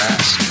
grass.